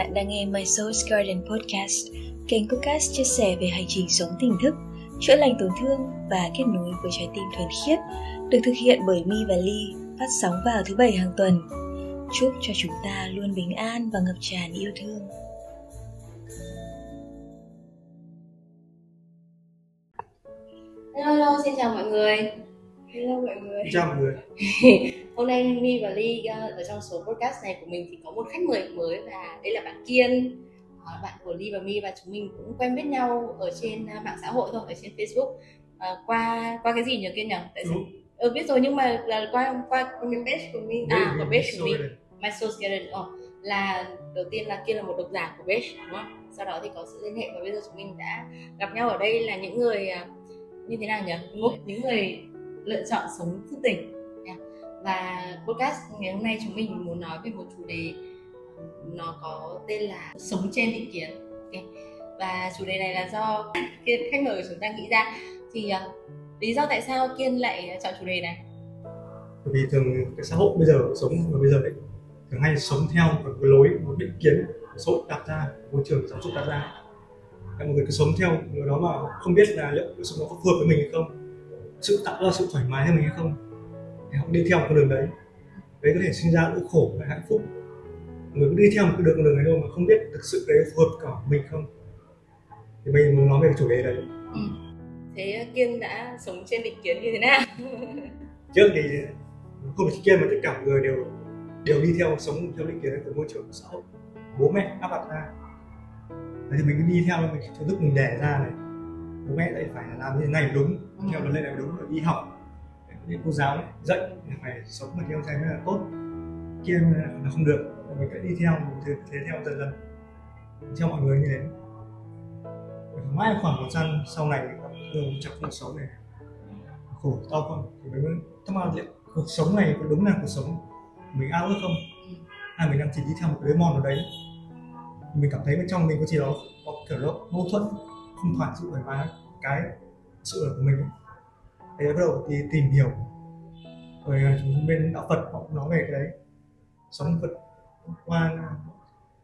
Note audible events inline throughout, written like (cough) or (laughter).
Bạn đang nghe My Soul's Garden Podcast, kênh podcast chia sẻ về hành trình sống tỉnh thức, chữa lành tổn thương và kết nối với trái tim thuần khiết, được thực hiện bởi Mi và Ly, phát sóng vào thứ bảy hàng tuần. Chúc cho chúng ta luôn bình an và ngập tràn yêu thương. Hello, hello, xin chào mọi người. Hello mọi người. (laughs) Chào mọi người. (laughs) Hôm nay Mi và Ly ờ, ở trong số podcast này của mình thì có một khách mời mới và đây là bạn Kiên. Ờ, Bạn của Ly và Mi và chúng mình cũng quen biết nhau ở trên ờ, mạng xã hội thôi, ở trên Facebook. Ờ, qua qua cái gì nhỉ Kiên nhỉ? Tại sao? Ừ biết rồi nhưng mà là qua qua cái page của Mi. À, của page của. Sorry. My Soul's Garden ờ, là đầu tiên là kia là một độc giả của page đúng không? Sau đó thì có sự liên hệ và bây giờ chúng mình đã gặp nhau ở đây là những người à, như thế nào nhỉ? Những- người lựa chọn sống thức tỉnh và podcast ngày hôm nay chúng mình muốn nói về một chủ đề nó có tên là sống trên định kiến. Okay. và chủ đề này là do kiên khách mời của chúng ta nghĩ ra. Thì uh, lý do tại sao kiên lại chọn chủ đề này? Bởi vì thường cái xã hội bây giờ sống mà bây giờ ấy, thường hay sống theo một cái lối một định kiến xã hội đặt ra môi trường giáo dục đặt ra. Các mọi người cứ sống theo điều đó mà không biết là liệu cuộc sống nó có phù hợp với mình hay không sự tạo ra sự thoải mái cho mình hay không thì họ đi theo một con đường đấy. Đấy có thể sinh ra nỗi khổ và hạnh phúc. Người cứ đi theo một cái đường con đường này thôi mà không biết thực sự đấy phù hợp cả mình không. Thì mình muốn nói về chủ đề đấy. Thế kiên đã sống trên định kiến như thế nào? (laughs) Trước thì không phải kia mà tất cả mọi người đều đều đi theo sống theo định kiến của môi trường của xã hội. Bố mẹ áp đặt ra. Đấy thì mình cứ đi theo mình từ lúc mình đẻ ra này. Bố mẹ lại phải làm như thế này đúng theo luật lệ này đúng rồi đi học những cô giáo dạy phải sống mà theo thầy mới là tốt. Kia là không được mình phải đi theo thế, thế theo dần dần. Theo mọi người như thế. Mãi khoảng một gian sau này đường trong cuộc sống này khổ đau không thì mình mới thắc mắc liệu cuộc sống này có đúng là cuộc sống mình ao ước không? Hay mình đang chỉ đi theo một cái mòn nào đấy? Mình cảm thấy bên trong mình có gì đó có kiểu đó mâu thuẫn không thoải sự thoải mái cái sự ở của mình ấy. thì bắt đầu thì tìm hiểu rồi à, chúng bên đạo Phật họ cũng nói về cái đấy. Sống Phật qua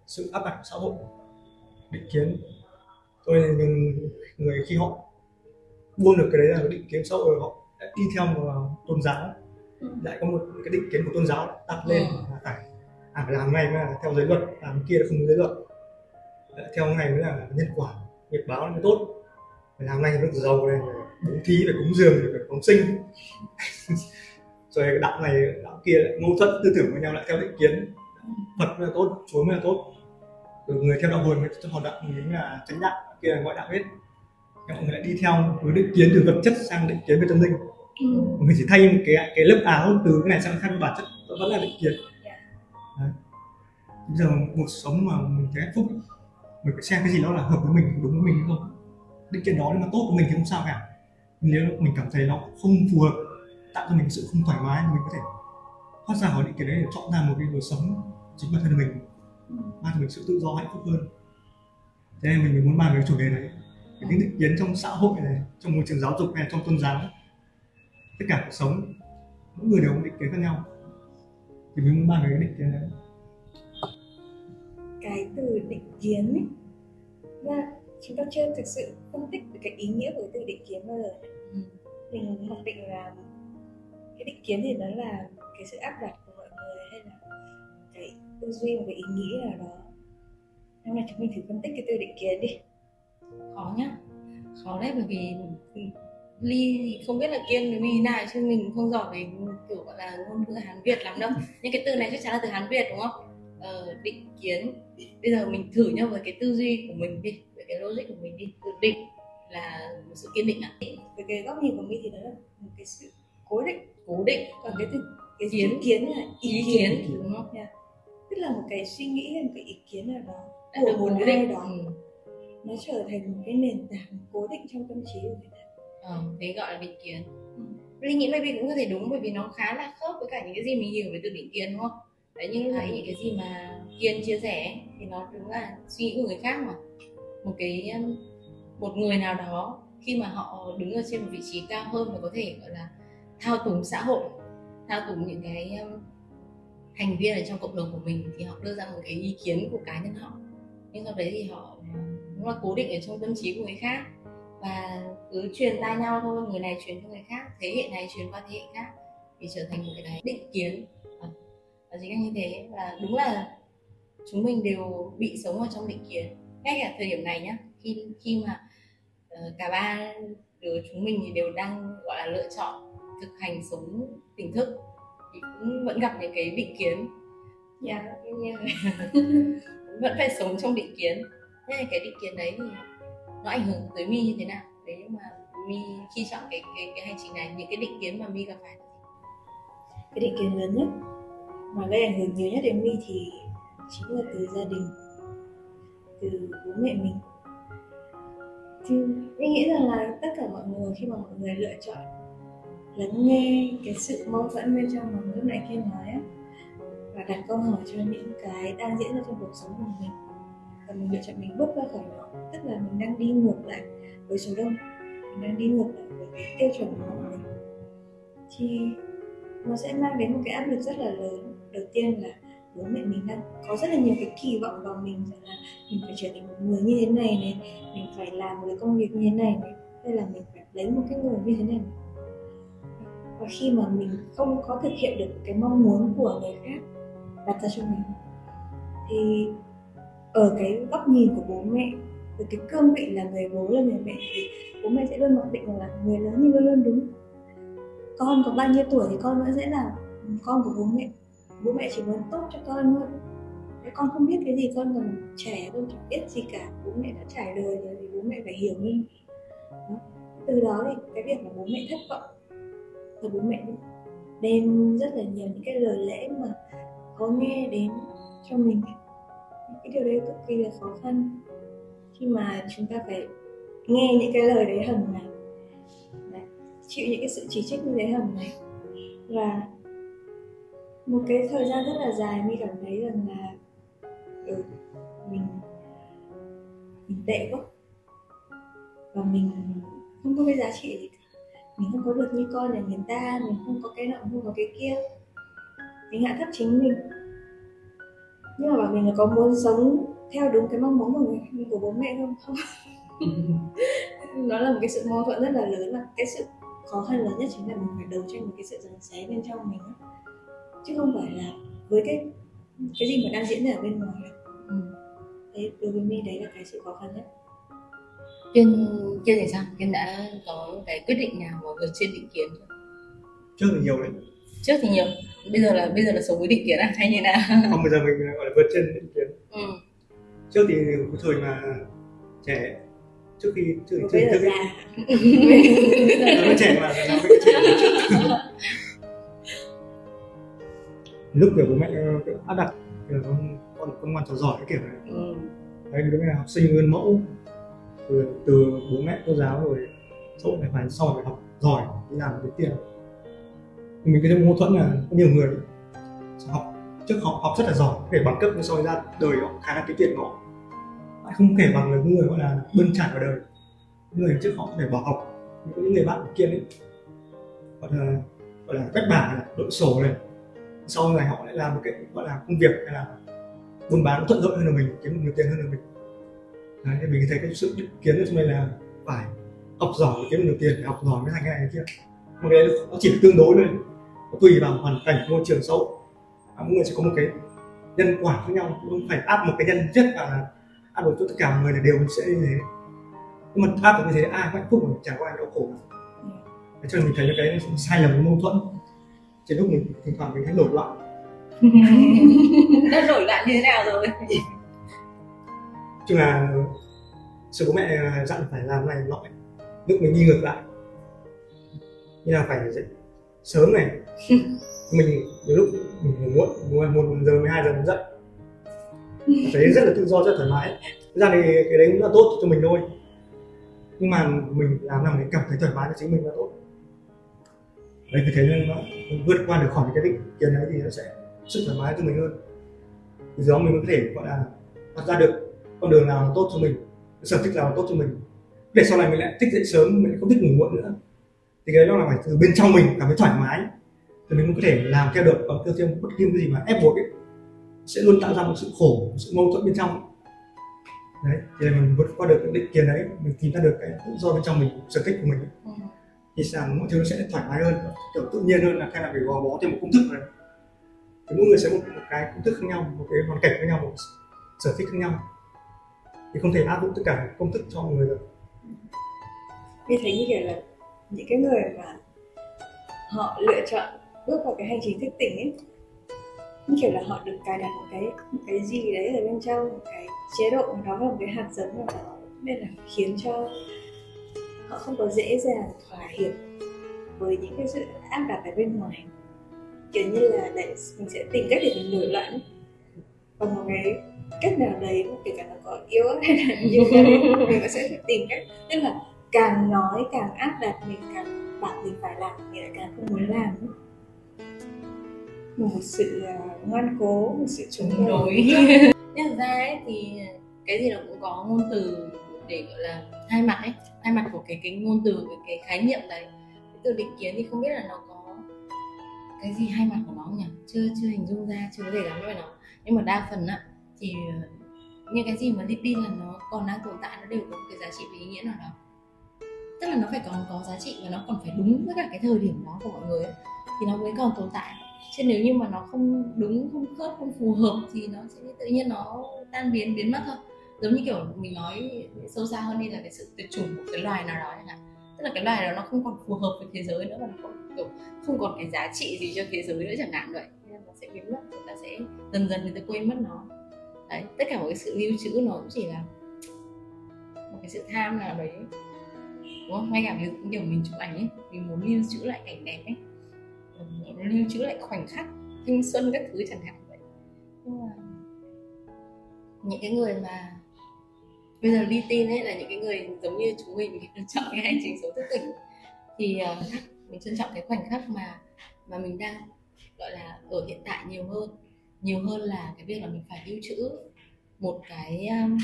sự áp đặt xã hội định kiến. Tôi những người khi họ buông được cái đấy là cái định kiến xã hội họ đã đi theo một tôn giáo. Lại có một cái định kiến của tôn giáo đặt lên Ừ. là phải à phải làm này mới là theo giới luật làm kia là không giới luật. Lại theo này mới là nhân quả nghiệp báo mới tốt. Phải làm này mới được giàu này phải bố thí phải cúng dường phải phóng sinh (laughs) rồi đạo này đạo kia lại mâu thuẫn tư tưởng với nhau lại theo định kiến. Phật mới là tốt chúa mới là tốt. Rồi người theo đạo hồi mới cho họ đạo mình là chánh đạo kia là ngoại đạo hết. Mọi người lại đi theo với định kiến từ vật chất sang định kiến về tâm linh. Mình chỉ thay một cái cái lớp áo từ cái này sang khác bản chất vẫn là định kiến. Đấy. bây giờ cuộc sống mà mình thấy hạnh phúc mình phải xem cái gì đó là hợp với mình đúng với mình không. Định kiến đó nếu mà tốt với mình thì không sao cả. Nếu mình cảm thấy nó không phù hợp tạo cho mình sự không thoải mái mình có thể thoát ra khỏi định kiến đấy để chọn ra một cái lối sống chính bản thân mình. Mang cho mình sự tự do hạnh phúc hơn. Thế nên mình mới muốn bàn về cái chủ đề này về những định kiến trong xã hội này trong môi trường giáo dục hay trong tôn giáo. Tất cả cuộc sống mỗi người đều có định kiến khác nhau. Thì mình muốn bàn về cái định kiến đấy Cái từ định kiến ấy, là chúng ta chưa thực sự phân tích được cái ý nghĩa của cái từ định kiến bao giờ. Ừ. Mình mặc định là cái định kiến thì nó là cái sự áp đặt của mọi người hay là cái tư duy một cái ý nghĩ nào đó. Nhưng mà chúng mình thử phân tích cái từ định kiến đi. khó nhá. Khó đấy bởi vì ly thì không biết là kiên với mình nào chứ mình không giỏi về kiểu gọi là ngôn ngữ hán việt lắm đâu. (laughs) Nhưng cái từ này chắc chắn là từ hán việt đúng không? Ờ, định kiến. Bây giờ mình thử nhá với cái tư duy của mình đi với cái logic của mình đi. Từ định là một sự kiên định à Với cái góc nhìn của mình thì nó là một cái sự cố định. Cố định. Còn cái từ cái Kiến. kiến kiến là ý, ý kiến. kiến. đúng không? Tức là một cái suy nghĩ hay một cái ý kiến nào đó Đã của được một ai đó ừ. nó trở thành một cái nền tảng cố định trong tâm trí của người ta. Ờ, thế gọi là định kiến. Ly nghĩ maybe cũng có thể đúng bởi vì nó khá là khớp với cả những cái gì mình hiểu về từ định kiến đúng không? Đấy nhưng nãy những cái gì mà Kiên chia sẻ thì nó đúng là suy nghĩ của người khác mà. Một cái um, một người nào đó khi mà họ đứng ở trên một vị trí cao hơn và có thể gọi là thao túng xã hội thao túng những cái um, thành viên ở trong cộng đồng của mình thì họ đưa ra một cái ý kiến của cá nhân họ. Nhưng sau đấy thì họ um, cũng là cố định ở trong tâm trí của người khác và cứ truyền tai nhau thôi người này truyền cho người khác thế hệ này truyền qua thế hệ khác thì trở thành một cái định kiến. Và chính là như thế. Và đúng là chúng mình đều bị sống ở trong định kiến. Ngay cả thời điểm này nhá khi khi mà uh, cả ba đứa chúng mình thì đều đang gọi là lựa chọn thực hành sống tỉnh thức. Thì cũng vẫn gặp những cái định kiến. Yeah, (laughs) yeah. vẫn phải sống trong định kiến. Thế cái định kiến đấy thì nó ảnh hưởng tới mi như thế nào? Nếu mà mi khi chọn cái cái cái hành trình này những cái định kiến mà mi gặp phải? Cái định kiến lớn nhất mà gây ảnh hưởng nhiều nhất đến mi thì chính là từ gia đình từ bố mẹ mình. Thì mình nghĩ rằng là tất cả mọi người khi mà mọi người lựa chọn lắng nghe cái sự mâu thuẫn bên trong mà lúc nãy kia nói á, và đặt câu hỏi cho những cái đang diễn ra trong cuộc sống của mình. Và mình lựa chọn mình bước ra khỏi nó, tức là mình đang đi ngược lại với số đông. Mình đang đi ngược lại với cái tiêu chuẩn của mọi người thì nó sẽ mang đến một cái áp lực rất là lớn. Đầu tiên là bố mẹ mình đang có rất là nhiều cái kỳ vọng vào mình, rằng là mình phải trở thành một người như thế này này, mình phải làm một cái công việc như thế này này, hay là mình phải lấy một cái người như thế này và khi mà mình không có thực hiện được cái mong muốn của người khác đặt ra cho mình, thì ở cái góc nhìn của bố mẹ từ cái cương vị là người bố là người mẹ, thì bố mẹ sẽ luôn mặc định rằng là người lớn thì luôn luôn đúng. Con có bao nhiêu tuổi thì con vẫn sẽ là con của bố mẹ. Bố mẹ chỉ muốn tốt cho con thôi. Nếu con không biết cái gì con còn trẻ, con chẳng biết gì cả. Bố mẹ đã trải đời rồi thì bố mẹ phải hiểu hơn. Từ đó thì cái việc mà bố mẹ thất vọng và bố mẹ. Đem rất là nhiều những cái lời lẽ mà có nghe đến cho mình. Cái điều đấy cực kỳ là khó khăn. Khi mà chúng ta phải nghe những cái lời đấy hầm ngày. Chịu những cái sự chỉ trích như thế hầm ngày. Và một cái thời gian rất là dài mình cảm thấy rằng là ừ, mình mình tệ quá. Và mình không có cái giá trị gì cả mình không có được như con nhà người ta mình không có cái nọ không có cái kia. Mình hạ thấp chính mình. Nhưng mà bảo mình là có muốn sống theo đúng cái mong muốn của người của bố mẹ không? Không. (laughs) Nó là một cái sự mâu thuẫn rất là lớn và cái sự khó khăn lớn nhất chính là mình phải đấu tranh một cái sự giằng xé bên trong mình chứ không phải là với cái cái gì mà đang diễn ra ở bên ngoài ừ. đấy đối với mình đấy là cái sự khó khăn nhất. Kiên kiên thì sao? Kiên đã có cái quyết định nào mà vượt trên định kiến chưa? Trước thì nhiều đấy. Trước thì nhiều. Bây giờ là bây giờ là sống với định kiến à? Hay như nào? Không bây giờ mình gọi là vượt trên định kiến. Ừ. trước thì cái thời mà trẻ trước khi trước trước trước khi (laughs) nó trẻ mà làm cái trẻ lúc kiểu bố mẹ áp đặt kiểu con con con ngoan trò giỏi cái kiểu này. Ừ. đấy đứa là học sinh nguyên mẫu từ, từ bố mẹ cô giáo rồi chỗ này phải soi phải học giỏi đi làm kiếm tiền. Mình cái mâu thuẫn là có nhiều người học trước học học rất là giỏi để bằng cấp soi ra đời họ khá là cái tiền họ. Lại không kể bằng người người gọi là bươn trải vào đời. Người trước họ có thể bỏ học những người bạn kia ấy gọi là gọi là quét bảng này đội sổ này. Sau này họ lại làm một cái gọi là công việc hay là buôn bán thuận lợi hơn là mình kiếm được nhiều tiền hơn là mình đấy, thì mình thấy cái sự định kiến ở trong đây là phải học giỏi kiếm được nhiều tiền để học giỏi mới thành cái này kia. Một cái nó chỉ tương đối thôi. Nó tùy vào hoàn cảnh môi trường xã hội. Mỗi người sẽ có một cái nhân quả khác nhau không phải áp một cái nhân chất và áp được cho tất cả mọi người là đều sẽ như thế. Nhưng mà áp được như thế ai cũng hạnh phúc mà chẳng có ai đau khổ cả. Cho nên mình thấy cái sai lầm mâu thuẫn trên lúc mình thỉnh thoảng mình thấy nổi loạn. (laughs) Nó nổi loạn như thế nào rồi (laughs) chung là sự bố mẹ dặn phải làm này nọ lúc mình đi ngược lại. Như là phải dậy sớm này. (laughs) Mình nhiều lúc mình ngủ muộn một giờ 12 giờ mình dậy. Thấy rất là tự do rất thoải mái. Ra thì cái đấy cũng là tốt cho mình thôi. Nhưng mà mình làm nào mình cảm thấy thoải mái cho chính mình là tốt. Đấy thì thế nên nó vượt qua được khỏi cái định kiến đấy thì nó sẽ sự thoải mái cho mình hơn. Từ đó mình có thể gọi là đặt ra được con đường nào tốt cho mình sở thích nào tốt cho mình. Để sau này mình lại thích dậy sớm mình lại không thích ngủ muộn nữa thì cái đó là phải từ bên trong mình cảm thấy thoải mái. Thì mình cũng có thể làm theo được còn theo theo bất kỳ cái gì mà ép buộc ấy sẽ luôn tạo ra một sự khổ một sự mâu thuẫn bên trong. Đấy thì mình vượt qua được cái định kiến đấy mình tìm ra được cái tự do bên trong mình sở thích của mình ấy. Ừ. thì sàn mọi thứ nó sẽ thoải mái hơn kiểu tự nhiên hơn là thay là phải gò bó thêm một công thức này. Thì mỗi người sẽ một, một cái công thức khác nhau một cái hoàn cảnh khác nhau một sở thích khác nhau thì không thể áp dụng tất cả công thức cho mọi người được. Mình thấy như kiểu là những cái người mà họ lựa chọn bước vào cái hành trình thức tỉnh ấy, như kiểu là họ được cài đặt một cái một cái gì đấy ở bên trong, một cái chế độ nó đó và một cái hạt giống nào đó nên là khiến cho họ không có dễ dàng thỏa hiệp với những cái sự áp đặt ở bên ngoài. Kiểu như là, đấy, mình sẽ tìm cách để mình nổi loạn và một cái cách nào đấy kể cả nó có yếu (laughs) hay là nhiều cái mình cũng sẽ tìm cách. Tức là càng nói càng áp đặt mình càng bảo mình phải làm mình lại càng không muốn làm một sự à, ngoan cố một sự chống đối. Nhưng (laughs) thực ra ấy thì cái gì nó cũng có ngôn từ để gọi là hai mặt ấy. Hai mặt của cái cái ngôn từ cái, cái khái niệm đấy. Cái từ định kiến thì không biết là nó có cái gì hai mặt của nó không nhỉ? Chưa chưa hình dung ra chưa có thể lắm với nó. Nhưng mà đa phần á thì ờ, những cái gì mà đi tin là nó còn đang tồn tại nó đều có một cái giá trị và ý nghĩa nào đó. Tức là nó phải còn có giá trị và nó còn phải đúng với cả cái thời điểm đó của mọi người ấy, thì nó mới còn tồn tại. Chứ nếu như mà nó không đúng không khớp không phù hợp thì nó sẽ tự nhiên nó tan biến biến mất thôi. Giống như kiểu mình nói sâu xa hơn đi là cái sự tuyệt chủng của cái loài nào đó chẳng hạn. Tức là cái loài đó nó không còn phù hợp với thế giới nữa và nó không kiểu không còn cái giá trị gì cho thế giới nữa chẳng hạn vậy. Nên nó sẽ biến mất chúng ta sẽ dần dần người ta quên mất nó đấy tất cả một cái sự lưu trữ nó cũng chỉ là một cái sự tham nào đấy. Đúng không? Ngay cả ví dụ kiểu mình chụp ảnh ấy mình muốn lưu trữ lại cảnh đẹp ấy muốn lưu trữ lại khoảnh khắc thanh xuân các thứ chẳng hạn vậy. Nhưng mà những cái người mà bây giờ đi tin ấy là những cái người giống như chúng mình (laughs) chọn cái hành trình sống thức tỉnh. Thì uh, mình trân trọng cái khoảnh khắc mà mà mình đang gọi là ở hiện tại nhiều hơn nhiều hơn là cái việc là mình phải lưu trữ một cái um,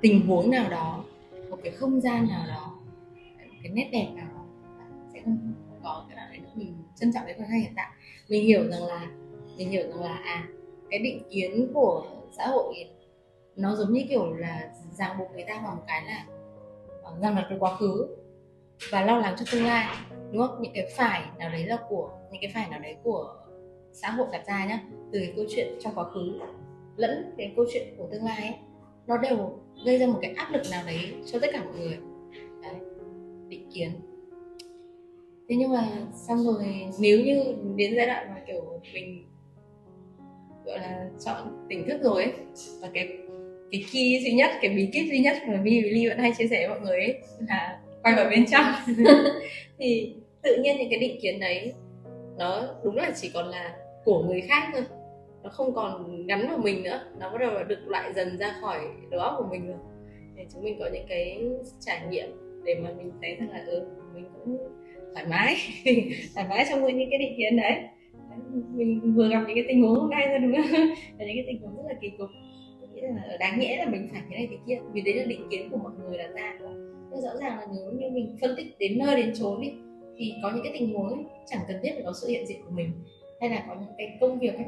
tình huống nào đó một cái không gian nào đó một cái nét đẹp nào đó. Sẽ không có cái nào đấy nữa. Mình trân trọng cái khoảnh khắc hiện tại. Mình hiểu rằng là mình hiểu rằng là à cái định kiến của xã hội nó giống như kiểu là ràng buộc người ta vào một cái là ờ, ràng đặt cái quá khứ và lo lắng cho tương lai đúng không? Những cái phải nào đấy là của những cái phải nào đấy của xã hội đặt ra nhá từ cái câu chuyện trong quá khứ lẫn cái câu chuyện của tương lai ấy nó đều gây ra một cái áp lực nào đấy cho tất cả mọi người. Đấy định kiến. Thế nhưng mà xong rồi nếu như đến giai đoạn mà kiểu mình gọi là chọn tỉnh thức rồi ấy và cái cái key duy nhất cái bí kíp duy nhất mà Vi và Ly vẫn hay chia sẻ với mọi người ấy là quay vào bên trong. (laughs) Thì tự nhiên những cái định kiến đấy nó đúng là chỉ còn là của người khác thôi. Nó không còn gắn vào mình nữa. Nó bắt đầu là được loại dần ra khỏi đầu óc của mình rồi. Để chúng mình có những cái trải nghiệm để mà mình thấy rằng là ừ mình cũng thoải mái. (laughs) Thoải mái trong những cái định kiến đấy. Mình vừa gặp những cái tình huống hôm nay thôi đúng không? (laughs) Là những cái tình huống rất là kỳ cục. Nghĩ là đáng nhẽ là mình phải thế này thế kia. Vì đấy là định kiến của mọi người đặt ra. Nhưng rõ ràng là nếu như mình phân tích đến nơi đến chốn đi thì có những cái tình huống ấy, chẳng cần thiết phải có sự hiện diện của mình hay là có những cái công việc ấy.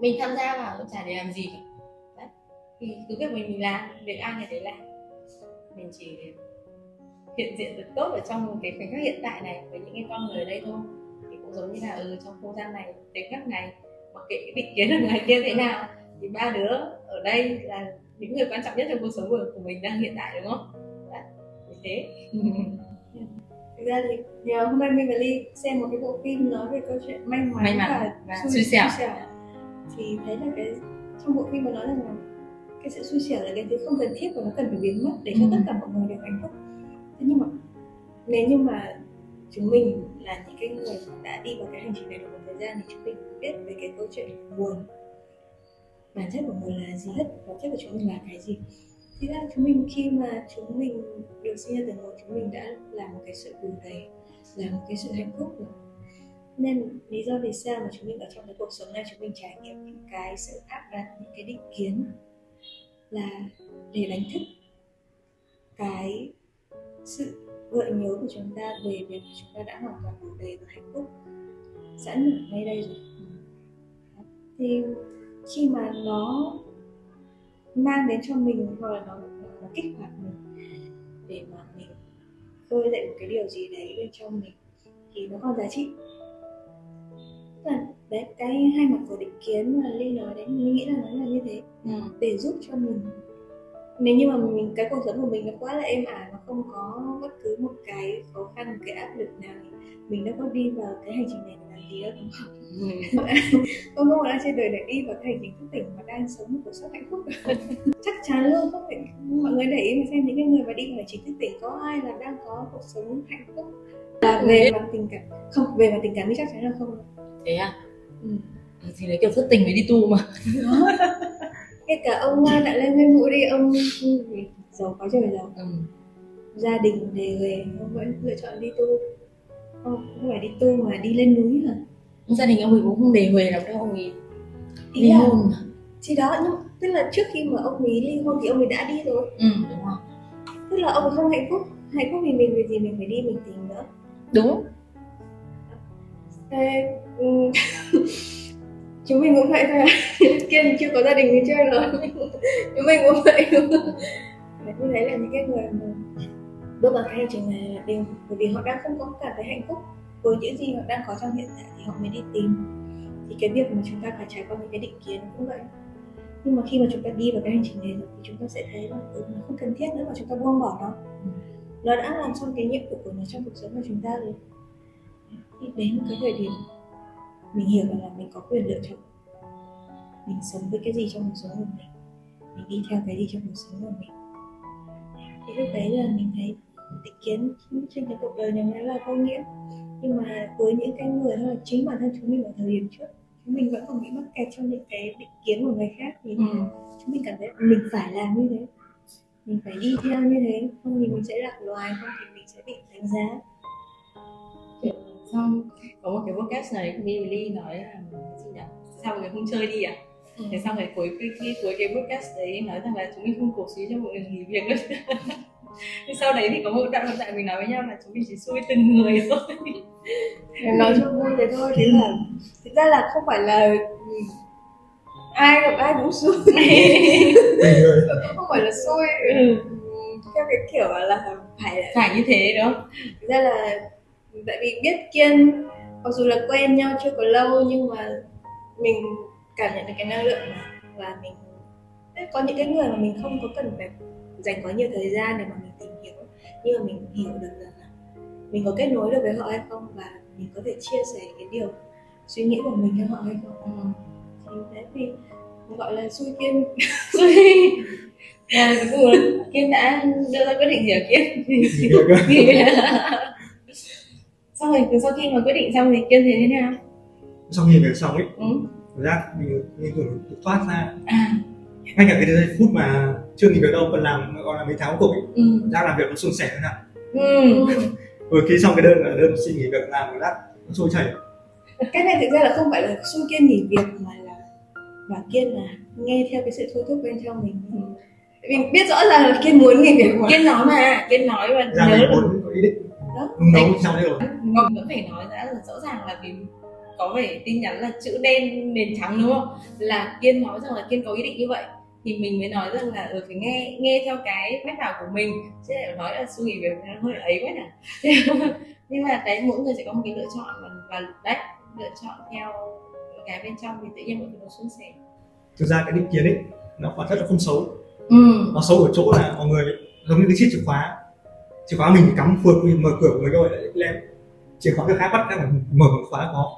Mình tham gia vào chả để làm gì. Cả Đấy. thì cứ việc mình mình làm việc ai thì đấy làm. Mình chỉ hiện diện được tốt ở trong cái khoảnh khắc hiện tại này với những cái con người ở đây thôi. Thì cũng giống như là ừ, trong không gian này đến khắc này mặc kệ cái định kiến ở ngoài kia thế nào thì ba đứa ở đây là những người quan trọng nhất trong cuộc sống của, của mình đang hiện tại đúng không? Đấy, thế. (laughs) Thực ra thì nhờ hôm nay mình và Ly xem một cái bộ phim nói về câu chuyện may mắn, May mắn và, và xui xẻo. thì thấy là cái trong bộ phim nó nói rằng là cái sự xui xẻo là cái thứ không cần thiết và nó cần phải biến mất để cho Ừ. tất cả mọi người đều hạnh phúc. Thế nhưng mà nếu như mà chúng mình là những cái người mà đã đi vào cái hành trình này được một thời gian thì chúng mình biết về cái câu chuyện buồn. Bản chất của buồn là gì hết bản chất của chúng mình là cái gì. Thì ra chúng mình khi mà chúng mình được sinh ra từ ngồi chúng mình đã là một cái sự đủ đầy là một cái sự hạnh phúc rồi. Nên lý do vì sao mà chúng mình ở trong cái cuộc sống này chúng mình trải nghiệm những cái sự áp đặt những cái định kiến là để đánh thức cái sự gợi nhớ của chúng ta về việc chúng ta đã hoàn toàn đủ đầy và hạnh phúc sẵn ở ngay đây rồi. Thì khi mà nó mang đến cho mình hoặc là nó, nó kích hoạt mình để mà mình khơi dậy một cái điều gì đấy bên trong mình thì nó còn giá trị. Đấy cái hai mặt của định kiến mà ly nói đấy mình nghĩ là nó là như thế. Ừ. để giúp cho mình. Nếu như mà mình cái cuộc sống của mình nó quá là êm ả nó không có bất cứ một cái khó khăn một cái áp lực nào thì mình đã có đi vào cái hành trình này để làm gì đâu đúng không không có đang trên đời để đi cái hành trình thức tỉnh mà đang sống một cuộc sống hạnh phúc. (laughs) Chắc chắn luôn không phải mọi người để ý mà xem những cái người mà đi vào hành trình thức tỉnh có ai là đang có cuộc sống hạnh phúc? Là về mặt tình cảm. Không về mặt tình cảm thì chắc chắn là không. Thế à? Ừ. thì đấy kiểu thất tình mới đi tu mà. (laughs) Ngay cả ông đã lên với mũi đi ông giàu có trời giàu ừ. gia đình đề huề ông vẫn lựa chọn đi tu. Ông không phải đi tu mà đi lên núi hả gia đình ông ấy cũng không đề huề lắm đâu ông ấy Ý ly hôn. Thì đó nhưng tức là trước khi mà ông ấy ly hôn thì ông ấy đã đi rồi. Ừ đúng rồi. Tức là ông ấy không hạnh phúc hạnh phúc vì mình vì gì mình phải đi mình tìm nữa. Đúng. Thế, ừ, (laughs) chúng mình cũng vậy thôi à (laughs) chưa có gia đình thì chơi rồi. (laughs) Chúng mình cũng vậy. Đúng không thấy là những cái người mà bước vào cái hành trình này là đều bởi vì họ đang không có cảm thấy hạnh phúc với những gì họ đang có trong hiện tại thì họ mới đi tìm. Thì cái việc mà chúng ta phải trải qua những cái định kiến cũng vậy. Nhưng mà khi mà chúng ta đi vào cái hành trình này rồi thì chúng ta sẽ thấy là ừ, nó không cần thiết nữa mà chúng ta buông bỏ nó. Nó đã làm xong cái nhiệm vụ của nó trong cuộc sống của chúng ta rồi. Thì đến một cái thời điểm mình hiểu là mình có quyền lựa chọn mình sống với cái gì trong cuộc sống của mình mình đi theo cái gì trong cuộc sống của mình. Thì lúc đấy là mình thấy định kiến trên cái cuộc đời này nó là vô nghĩa nhưng mà với những cái người hay là chính bản thân chúng mình ở thời điểm trước chúng mình vẫn còn bị mắc kẹt trong những cái định kiến của người khác thì ừ. chúng mình cảm thấy mình phải làm như thế mình phải đi theo như thế không thì mình sẽ lạc loài không thì mình sẽ bị đánh giá xong có một cái podcast này Milly nói là gì nhỉ sao mọi người không chơi đi à Ừ. thế xong rồi cuối cái, cái cuối cái podcast đấy nói rằng là chúng mình không cổ suý cho mọi người nghỉ việc nhưng (laughs) sau đấy thì có một đoạn tại mình nói với nhau là chúng mình chỉ xui từng người thôi nói cho vui thế thôi thế là thực ra là không phải là ừ, ai gặp ai cũng xui (laughs) không phải là xui. Ừ. theo cái kiểu là phải phải như thế đúng không? thực ra là tại vì biết kiên mặc dù là quen nhau chưa có lâu nhưng mà mình cảm nhận được cái năng lượng và mình có những cái người mà mình không có cần phải dành quá nhiều thời gian để mà mình tìm hiểu. Nhưng mà mình hiểu được rằng là mình có kết nối được với họ hay không và mình có thể chia sẻ cái điều suy nghĩ của mình cho họ hay không? Thì thế thì gọi là xui kiên. (laughs) Xui. À, cuối cùng là kiên đã đưa ra quyết định gì ở kiên. (laughs) Xong rồi từ sau khi mà quyết định xong thì kiên thấy thế nào? Sau khi việc xong ấy ừ. cảm giác mình như kiểu được thoát ra. À. Ngay cả cái giây phút mà chưa nghỉ việc đâu còn làm gọi là mấy tháng cuối cùng ấy ừ. cảm giác làm việc nó suôn sẻ hơn nào. Ừ. (laughs) vừa khi xong cái đơn đơn xin nghỉ việc làm cảm giác nó trôi chảy. Cái này thực ra là không phải là xui kiên nghỉ việc mà là và kiên là nghe theo cái sự thôi thúc bên trong mình. Ừ. mình biết rõ ràng là kiên muốn nghỉ việc mà. Kiên nói mà kiên nói và ra nhớ muốn có ý định. Đó. Đúng đấu trong đấy rồi? Còn vẫn phải nói ra là rõ ràng là vì có vẻ tin nhắn là chữ đen nền trắng đúng không? Là kiên nói rằng là kiên có ý định như vậy thì mình mới nói rằng là ừ, phải nghe nghe theo cái mách bảo của mình. Chứ lại nói là suy nghĩ về nó hơi ấy quá nè (laughs) nhưng mà đấy mỗi người sẽ có một cái lựa chọn và, và đấy lựa chọn theo cái bên trong thì tự nhiên mọi thứ nó suôn sẻ. Thực ra cái định kiến ấy nó bản chất là không xấu. Ừ. nó xấu ở chỗ là mọi người giống như cái chiếc chìa khóa. Chìa khóa mình cắm phượt mình mở cửa của mình rồi lại lem. Chìa khóa người khác bắt ra mở một khóa có.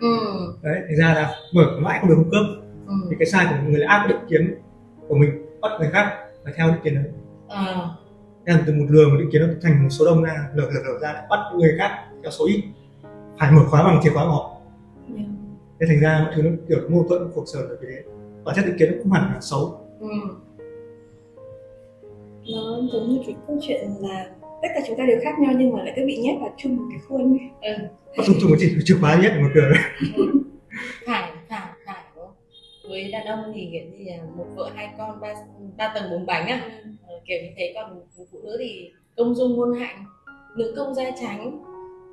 Ừ. đấy thành ra là mở mãi không được cung cấp. Ừ. thì cái sai của người là áp định kiến của mình bắt người khác phải theo định kiến đấy Ờ. Thế là từ một lừa một định kiến nó thành một số đông ra lừa lừa lừa ra lại bắt người khác theo số ít. Phải mở khóa bằng chìa khóa của họ. Thế thành ra mọi thứ nó kiểu mâu thuẫn cuộc sống là vì thế. Bản chất định kiến nó không hẳn là xấu. Ừ. nó giống như cái câu chuyện là tất cả chúng ta đều khác nhau nhưng mà lại cứ bị nhét vào chung một cái khuôn Ừ. chung chung một chỉ chìa khóa nhất để mở cửa. Đấy phải phải? Với đàn ông thì kiểu gì là một vợ hai con ba ba tầng bốn bánh á. Ờ, kiểu như thế. Còn phụ nữ thì công dung ngôn hạnh nữ công gia tránh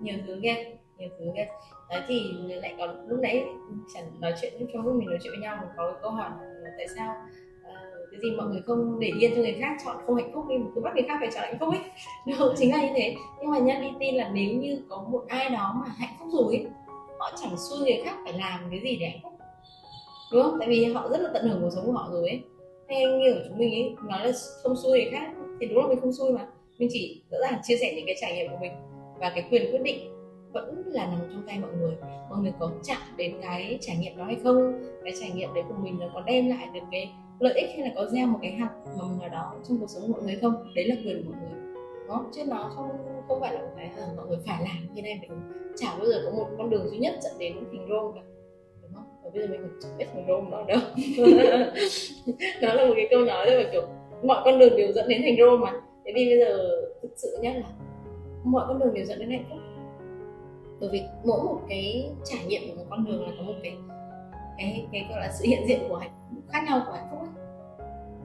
nhiều thứ ghét nhiều thứ kia đấy thì lại còn lúc nãy chẳng nói chuyện trong lúc mình nói chuyện với nhau mình có câu hỏi là tại sao uh, cái gì mọi người không để yên cho người khác chọn không hạnh phúc đi cứ bắt người khác phải chọn hạnh phúc ấy. (laughs) Đúng chính là như thế. Nhưng mà nhá đi tin là nếu như có một ai đó mà hạnh phúc rồi ấy, họ chẳng xui người khác phải làm cái gì để hạnh phúc đúng không? Tại vì họ rất là tận hưởng cuộc sống của họ rồi ấy. Hay như của chúng mình ấy nói là không xui thì khác thì đúng là mình không xui mà. Mình chỉ rõ ràng chia sẻ những cái trải nghiệm của mình. Và cái quyền quyết định vẫn là nằm trong tay mọi người. Mọi người có chạm đến cái trải nghiệm đó hay không? Cái trải nghiệm đấy của mình nó có đem lại được cái lợi ích hay là có gieo một cái hạt mà mình nào đó trong cuộc sống của mọi người không? Đấy là quyền của mọi người. Đó chứ nó không không phải là một cái à, mọi người phải làm. Như này mình chả bao giờ có một con đường duy nhất dẫn đến thành rome cả và bây giờ mình chẳng biết thành rome đó đâu. (laughs) Đó là một cái câu nói rồi kiểu mọi con đường đều dẫn đến thành rome mà. Thế vì bây giờ thực sự nhất là mọi con đường đều dẫn đến hạnh phúc. Bởi vì mỗi một cái trải nghiệm của một con đường là có một cái cái cái gọi là sự hiện diện của hạnh khác nhau của hạnh phúc ấy.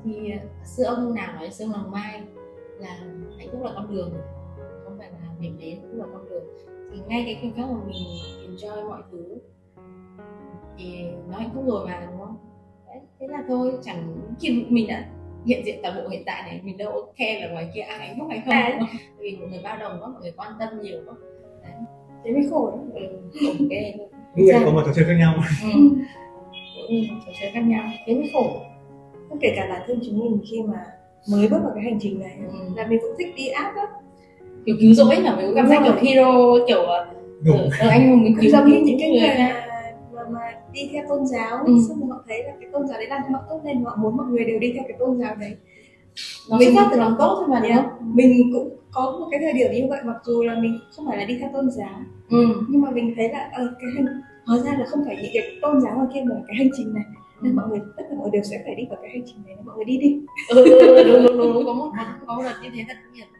thì à, sư ông nào nói sư ông lòng mai là hạnh phúc là con đường không phải là điểm đến cũng là con đường. Thì ngay cái khoảnh khắc mà mình enjoy mọi thứ thì nó hạnh phúc rồi mà đúng không? Đấy, thế là thôi chẳng khi mình đã hiện diện toàn bộ hiện tại này mình đâu khe là ngoài kia ai hạnh phúc hay không à. vì mọi người bao đồng quá mọi người quan tâm nhiều quá. Đấy. Thế mới khổ đó ừ, ok người có một trò chơi khác nhau. Ừ. ừ, trò chơi khác nhau. Thế mới khổ. Kể cả bản thân chúng mình khi mà mới bước vào cái hành trình này ừ. là mình cũng thích đi áp lắm. Kiểu cứu rỗi là mình cũng cảm giác kiểu hero kiểu ở ờ, anh hùng mình cứu giống như những cái người đi theo tôn giáo. Ừ. xong rồi họ thấy là cái tôn giáo đấy làm cho họ tốt lên họ muốn mọi người đều đi theo cái tôn giáo đấy. Nó mình phát từ lòng tốt thôi mà đúng không? Mình cũng có một cái thời điểm như vậy mặc dù là mình không phải là đi theo tôn giáo. Ừ. nhưng mà mình thấy là ở cái hành hóa ra là không phải những cái tôn giáo ở kia mà cái hành trình này. Nên mọi người tất cả mọi người đều sẽ phải đi vào cái hành trình này mọi người đi đi. Ừ, ừ, đúng, đúng, đúng, đúng, có một có một lần như thế thật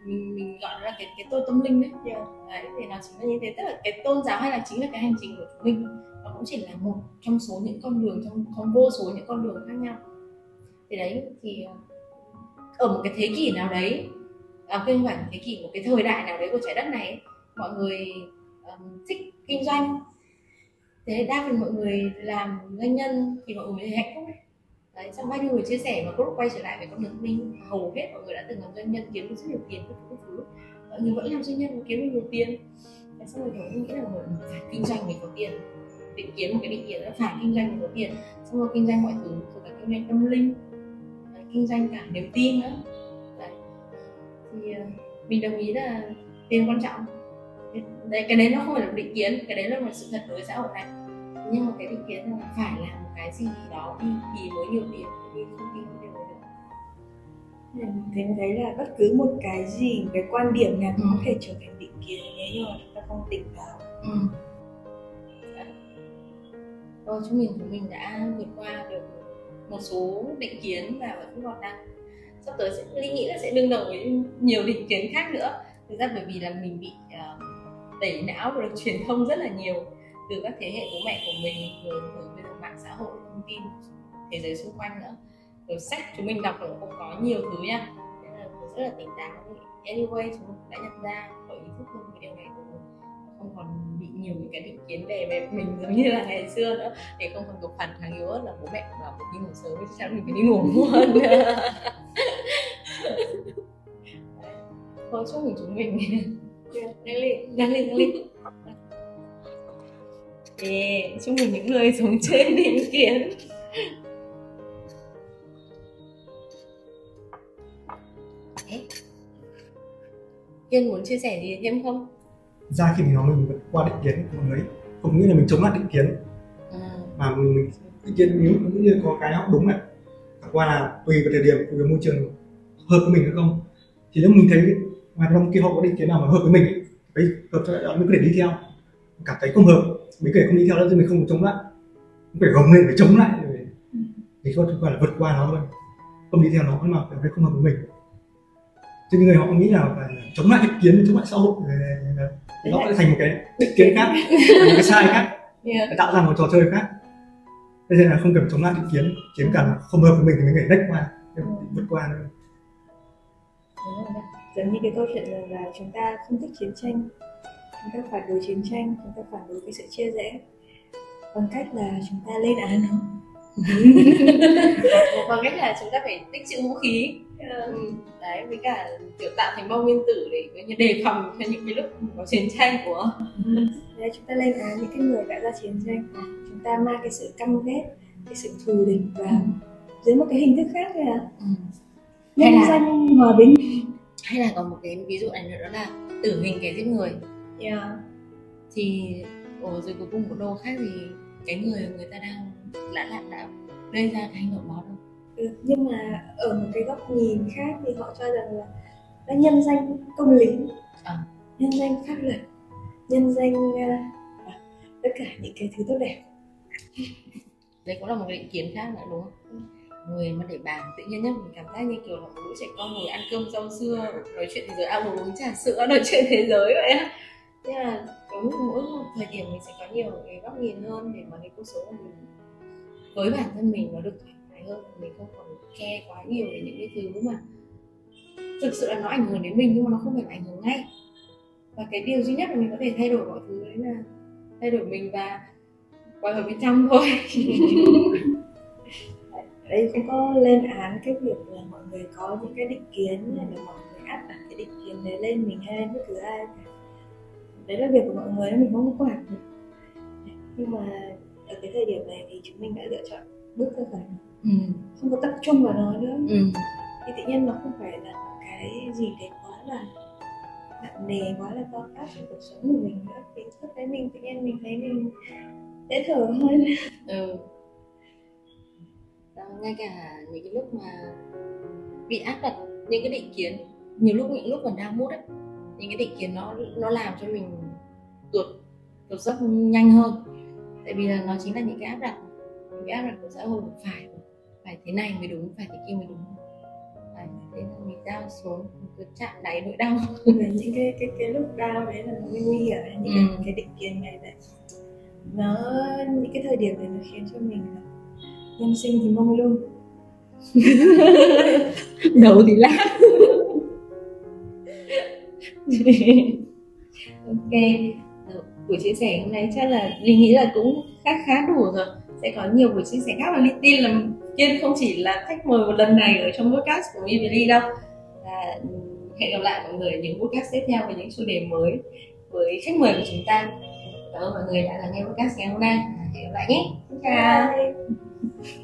mình mình gọi là cái cái tôi tâm linh đấy. Yeah. đấy thì nó chính là như thế. Tức là cái tôn giáo hay là chính là cái hành trình của chúng mình cũng chỉ là một trong số những con đường trong con vô số những con đường khác nhau. Thì đấy thì ờ, ở một cái thế kỷ nào đấy à, không phải thế kỷ một cái thời đại nào đấy của trái đất này mọi người um, thích kinh doanh. Thế đa phần mọi người làm doanh nhân thì mọi người hạnh phúc đấy. Đấy trong bao nhiêu người chia sẻ mà group quay trở lại về con đường minh hầu hết mọi người đã từng làm doanh nhân kiếm được rất nhiều tiền các thứ thứ. Mọi người vẫn làm doanh nhân kiếm được nhiều tiền. Tại sao mọi người nghĩ là mọi người phải kinh doanh mình có tiền định kiến một cái định kiến là phải kinh doanh có tiền xong rồi kinh doanh mọi thứ rồi cả kinh doanh tâm linh kinh doanh cả niềm tin nữa đấy. thì uh, mình đồng ý là tiền quan trọng đấy cái đấy nó không phải là định kiến cái đấy là một sự thật đối xã hội này nhưng mà cái định kiến là phải làm một cái gì đó đi thì mới nhiều tiền đi không đi không đều được thế mình thấy là bất cứ một cái gì cái quan điểm nào cũng ừ. có thể trở thành định kiến nếu như mà chúng ta không tỉnh táo ừ. Rồi, chúng mình chúng mình đã vượt qua được một số định kiến và vẫn còn đang sắp tới sẽ linh nghĩ là sẽ đương đầu với nhiều định kiến khác nữa. Thực ra bởi vì là mình bị uh, tẩy não và được truyền thông rất là nhiều từ các thế hệ bố mẹ của mình rồi, rồi bây giờ mạng xã hội thông tin thế giới xung quanh nữa. Rồi sách chúng mình đọc cũng có nhiều thứ nha. Nên là rất là tỉnh táo. Anyway chúng mình đã nhận ra có ý thức hơn về điều này rồi không còn bị nhiều những cái định kiến về về mình giống như là ngày xưa nữa. Để không còn một phần thằng yếu là bố mẹ bảo phải đi ngủ sớm chứ sao mình phải đi ngủ muộn. (laughs) Thôi chúc mừng chúng mình. Đang lên. Đang lên đang lên. Yeah, chúc mừng những người sống trên (laughs) định kiến. Kiên muốn chia sẻ gì thêm không? Ra khi mình nói mình vượt qua định kiến của người ấy không nghĩa là mình chống lại định kiến. À. mà mình, mình định kiến nếu cũng như có cái nó đúng này. Qua là tùy vào thời điểm tùy vào môi trường hợp với mình hay không. Thì nếu mình thấy ngoài trong kia họ có định kiến nào mà hợp với mình ấy, đấy hợp cho đó mình có thể đi theo. Cảm thấy không hợp mình có thể không đi theo đó thì mình không chống lại. Mình phải gồng lên phải chống lại để thì có gọi là vượt qua nó thôi. Không đi theo nó nhưng mà cảm thấy không hợp với mình chứ người họ nghĩ là phải chống lại định kiến chống lại xã hội thì nó sẽ thành một cái định kiến khác một cái sai khác yeah. tạo ra một trò chơi khác. Thế nên là không cần chống lại định kiến kiến cả là không hợp với mình thì mình phải lách qua vượt qua nữa giống như cái câu chuyện là, là chúng ta không thích chiến tranh chúng ta phản đối chiến tranh chúng ta phản đối cái sự chia rẽ. Bằng cách là chúng ta lên án. Nó (laughs) bằng cách là chúng ta phải tích trữ vũ khí. ừ. Đấy với cả kiểu tạo thành bom nguyên tử để coi như đề phòng cho những cái lúc có chiến tranh của (laughs) đấy chúng ta lên án những cái người đã ra chiến tranh chúng ta mang cái sự căm ghét cái sự thù địch và ừ. dưới một cái hình thức khác là ừ. nhân là... danh hòa bình hay là còn một cái ví dụ này nữa đó là tử hình kẻ giết người yeah. thì ở dưới cuối cùng của đâu khác thì cái người người ta đang đã đã, đã gây ra cái hành động đó ừ, nhưng mà ở một cái góc nhìn khác thì họ cho rằng là đã nhân danh công lý à. nhân danh pháp luật nhân danh uh, tất cả những cái thứ tốt đẹp. Đấy cũng là một cái định kiến khác nữa đúng không? Người mà để bàn tự nhiên nhất mình cảm giác như kiểu là một đứa trẻ con ngồi ăn cơm rau xưa nói chuyện thế giới à uống trà sữa nói chuyện thế giới vậy á. Nên là đúng mỗi một thời điểm mình sẽ có nhiều cái góc nhìn hơn để mà cái cuộc sống của mình với bản thân mình nó được thoải hơn, mình không còn che quá nhiều về những cái thứ mà thực sự là nó ảnh hưởng đến mình nhưng mà nó không phải ảnh hưởng ngay. Và cái điều duy nhất mà mình có thể thay đổi mọi thứ đấy là thay đổi mình và quay vào bên trong thôi. (laughs) Đây cũng có lên án cái việc là mọi người có những cái định kiến, hay là mọi người áp đặt cái định kiến đấy lên mình hay lên bất cứ ai cả. Đấy là việc của mọi người, mình không có quản. Nhưng mà ở cái thời điểm này thì chúng mình đã lựa chọn bước ra khỏi ừ. không có tập trung vào nó nữa. Ừ. thì tự nhiên nó không phải là cái gì đấy quá là nặng nề quá là to tát trong cuộc sống của mình nữa. Thì lúc đấy mình tự nhiên mình thấy mình dễ thở hơn. Ừ. Đó, (laughs) ngay cả những cái lúc mà bị áp đặt những cái định kiến nhiều lúc những lúc còn đang mút ấy những cái định kiến nó nó làm cho mình tuột tuột dốc nhanh hơn. Tại vì là nó chính là những cái áp đặt những cái áp đặt của xã hội phải phải thế này mới đúng phải thế kia mới đúng. Phải thế là mình đau xuống cứ chạm đáy nỗi đau. (laughs) Những cái cái cái lúc đau đấy là nó nguy hiểm những ừ. cái, cái định kiến này đấy. Nó những cái thời điểm này nó khiến cho mình là nhân sinh thì mong lung. (laughs) Đầu thì lát (laughs) ok buổi chia sẻ hôm nay chắc là mình nghĩ là cũng khá khá đủ rồi. Sẽ có nhiều buổi chia sẻ khác và linh tin là kiên không chỉ là khách mời một lần này ở trong podcast của Emily đâu. À, hẹn gặp lại mọi người ở những podcast tiếp theo với những chủ đề mới với khách mời của chúng ta. Cảm ơn mọi người đã lắng nghe podcast ngày hôm nay. Hẹn gặp lại nhé. Chào.